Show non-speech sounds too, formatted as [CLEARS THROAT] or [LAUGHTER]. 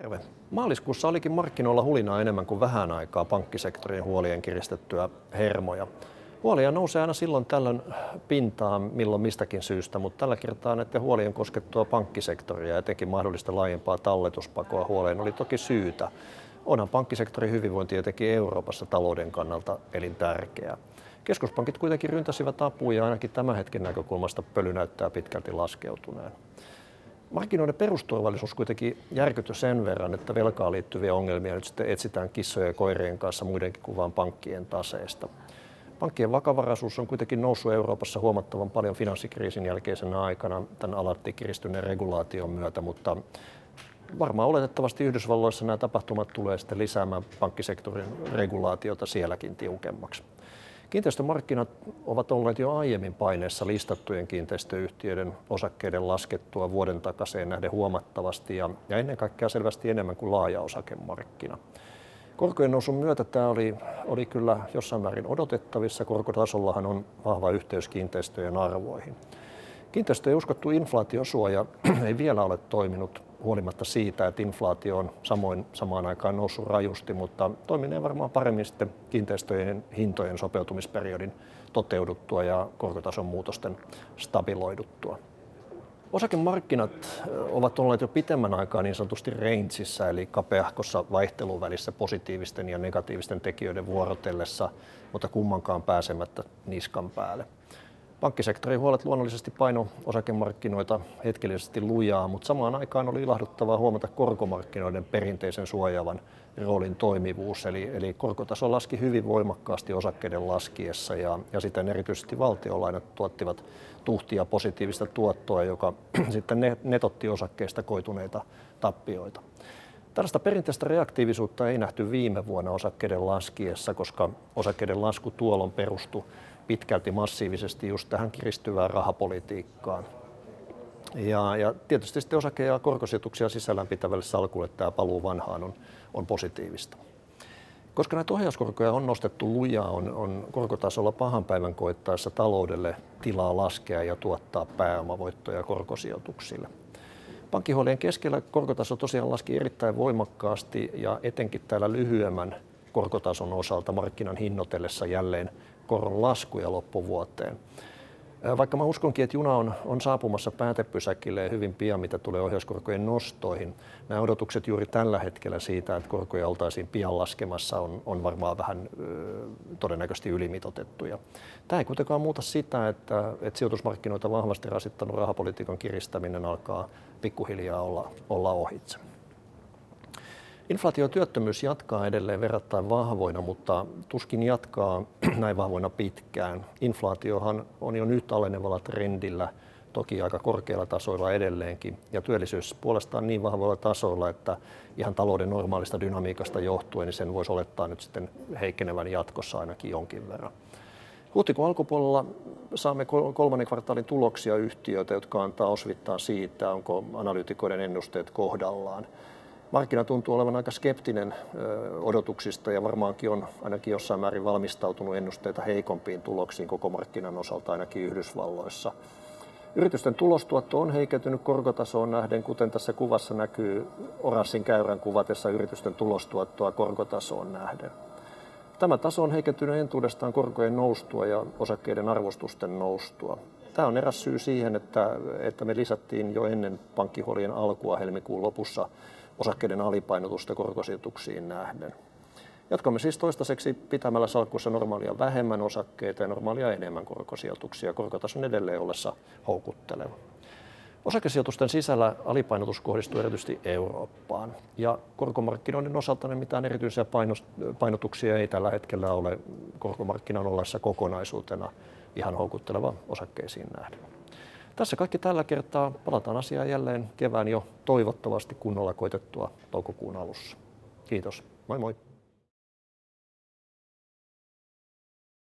Terve. Maaliskuussa olikin markkinoilla hulinaa enemmän kuin vähän aikaa pankkisektorin huolien kiristettyä hermoja. Huolia nousee aina silloin tällöin pintaan milloin mistäkin syystä, mutta tällä kertaa näiden huolien koskettua pankkisektoria ja etenkin mahdollista laajempaa talletuspakoa huoleen oli toki syytä. Onhan pankkisektorin hyvinvointi etenkin Euroopassa talouden kannalta elintärkeää. Keskuspankit kuitenkin ryntäsivät apuja ja ainakin tämän hetken näkökulmasta pöly näyttää pitkälti laskeutuneen. Markkinoiden perusturvallisuus kuitenkin järkytty sen verran, että velkaan liittyviä ongelmia nyt sitten etsitään kissojen ja koirien kanssa muidenkin kuin vain pankkien taseesta. Pankkien vakavaraisuus on kuitenkin noussut Euroopassa huomattavan paljon finanssikriisin jälkeisenä aikana tämän alatti kiristyneen regulaation myötä, mutta varmaan oletettavasti Yhdysvalloissa nämä tapahtumat tulee sitten lisäämään pankkisektorin regulaatiota sielläkin tiukemmaksi. Kiinteistömarkkinat ovat olleet jo aiemmin paineessa listattujen kiinteistöyhtiöiden osakkeiden laskettua vuoden takaisin nähden huomattavasti ja, ja ennen kaikkea selvästi enemmän kuin laaja osakemarkkina. Korkojen nousun myötä tämä oli, oli kyllä jossain määrin odotettavissa. Korkotasollahan on vahva yhteys kiinteistöjen arvoihin. Kiinteistöjen uskottu inflaatiosuoja [CLEARS THROAT] ei vielä ole toiminut huolimatta siitä, että inflaatio on samoin samaan aikaan noussut rajusti, mutta toiminee varmaan paremmin sitten kiinteistöjen hintojen sopeutumisperiodin toteuduttua ja korkotason muutosten stabiloiduttua. Osakemarkkinat ovat olleet jo pitemmän aikaa niin sanotusti rangeissa, eli kapeahkossa vaihtelun välissä positiivisten ja negatiivisten tekijöiden vuorotellessa, mutta kummankaan pääsemättä niskan päälle. Pankkisektorin huolet luonnollisesti paino osakemarkkinoita hetkellisesti lujaa, mutta samaan aikaan oli ilahduttavaa huomata korkomarkkinoiden perinteisen suojaavan roolin toimivuus. Eli, eli korkotaso laski hyvin voimakkaasti osakkeiden laskiessa ja, ja sitten erityisesti valtiolainat tuottivat tuhtia positiivista tuottoa, joka [CLEARS THROAT] sitten netotti osakkeista koituneita tappioita. Tällaista perinteistä reaktiivisuutta ei nähty viime vuonna osakkeiden laskiessa, koska osakkeiden lasku tuolloin perustui pitkälti massiivisesti just tähän kiristyvään rahapolitiikkaan. Ja, ja tietysti sitten osake- ja korkosijoituksia sisällään pitävälle salkulle tämä paluu vanhaan on, on positiivista. Koska näitä ohjauskorkoja on nostettu lujaa, on, on korkotasolla pahan päivän koittaessa taloudelle tilaa laskea ja tuottaa pääomavoittoja korkosijoituksille. Pankkihuolien keskellä korkotaso tosiaan laski erittäin voimakkaasti ja etenkin täällä lyhyemmän korkotason osalta markkinan hinnoitellessa jälleen koron laskuja loppuvuoteen. Vaikka mä uskonkin, että juna on, on saapumassa päätepysäkille hyvin pian, mitä tulee ohjauskorkojen nostoihin, nämä odotukset juuri tällä hetkellä siitä, että korkoja oltaisiin pian laskemassa, on, on varmaan vähän ö, todennäköisesti ylimitotettuja. Tämä ei kuitenkaan muuta sitä, että, että sijoitusmarkkinoita vahvasti rasittanut rahapolitiikan kiristäminen alkaa pikkuhiljaa olla, olla ohitse. Inflaatiotyöttömyys jatkaa edelleen verrattain vahvoina, mutta tuskin jatkaa [CLEARS THROAT] näin vahvoina pitkään. Inflaatiohan on jo nyt alenevalla trendillä, toki aika korkeilla tasoilla edelleenkin, ja työllisyys puolestaan niin vahvoilla tasoilla, että ihan talouden normaalista dynamiikasta johtuen niin sen voisi olettaa nyt sitten heikkenevän jatkossa ainakin jonkin verran. Huhtikuun alkupuolella saamme kolmannen kvartaalin tuloksia yhtiöitä, jotka antaa osvittaa siitä, onko analyytikoiden ennusteet kohdallaan markkina tuntuu olevan aika skeptinen odotuksista ja varmaankin on ainakin jossain määrin valmistautunut ennusteita heikompiin tuloksiin koko markkinan osalta ainakin Yhdysvalloissa. Yritysten tulostuotto on heikentynyt korkotasoon nähden, kuten tässä kuvassa näkyy oranssin käyrän kuvatessa yritysten tulostuottoa korkotasoon nähden. Tämä taso on heikentynyt entuudestaan korkojen noustua ja osakkeiden arvostusten noustua. Tämä on eräs syy siihen, että, että me lisättiin jo ennen pankkihuolien alkua helmikuun lopussa osakkeiden alipainotusta korkosijoituksiin nähden. Jatkamme siis toistaiseksi pitämällä salkussa normaalia vähemmän osakkeita ja normaalia enemmän korkosijoituksia korkotason edelleen ollessa houkutteleva. Osakesijoitusten sisällä alipainotus kohdistuu erityisesti Eurooppaan ja korkomarkkinoiden osalta ne mitään erityisiä painotuksia ei tällä hetkellä ole korkomarkkinan ollessa kokonaisuutena ihan houkutteleva osakkeisiin nähden. Tässä kaikki tällä kertaa. Palataan asiaan jälleen kevään jo toivottavasti kunnolla koitettua toukokuun alussa. Kiitos. Moi moi.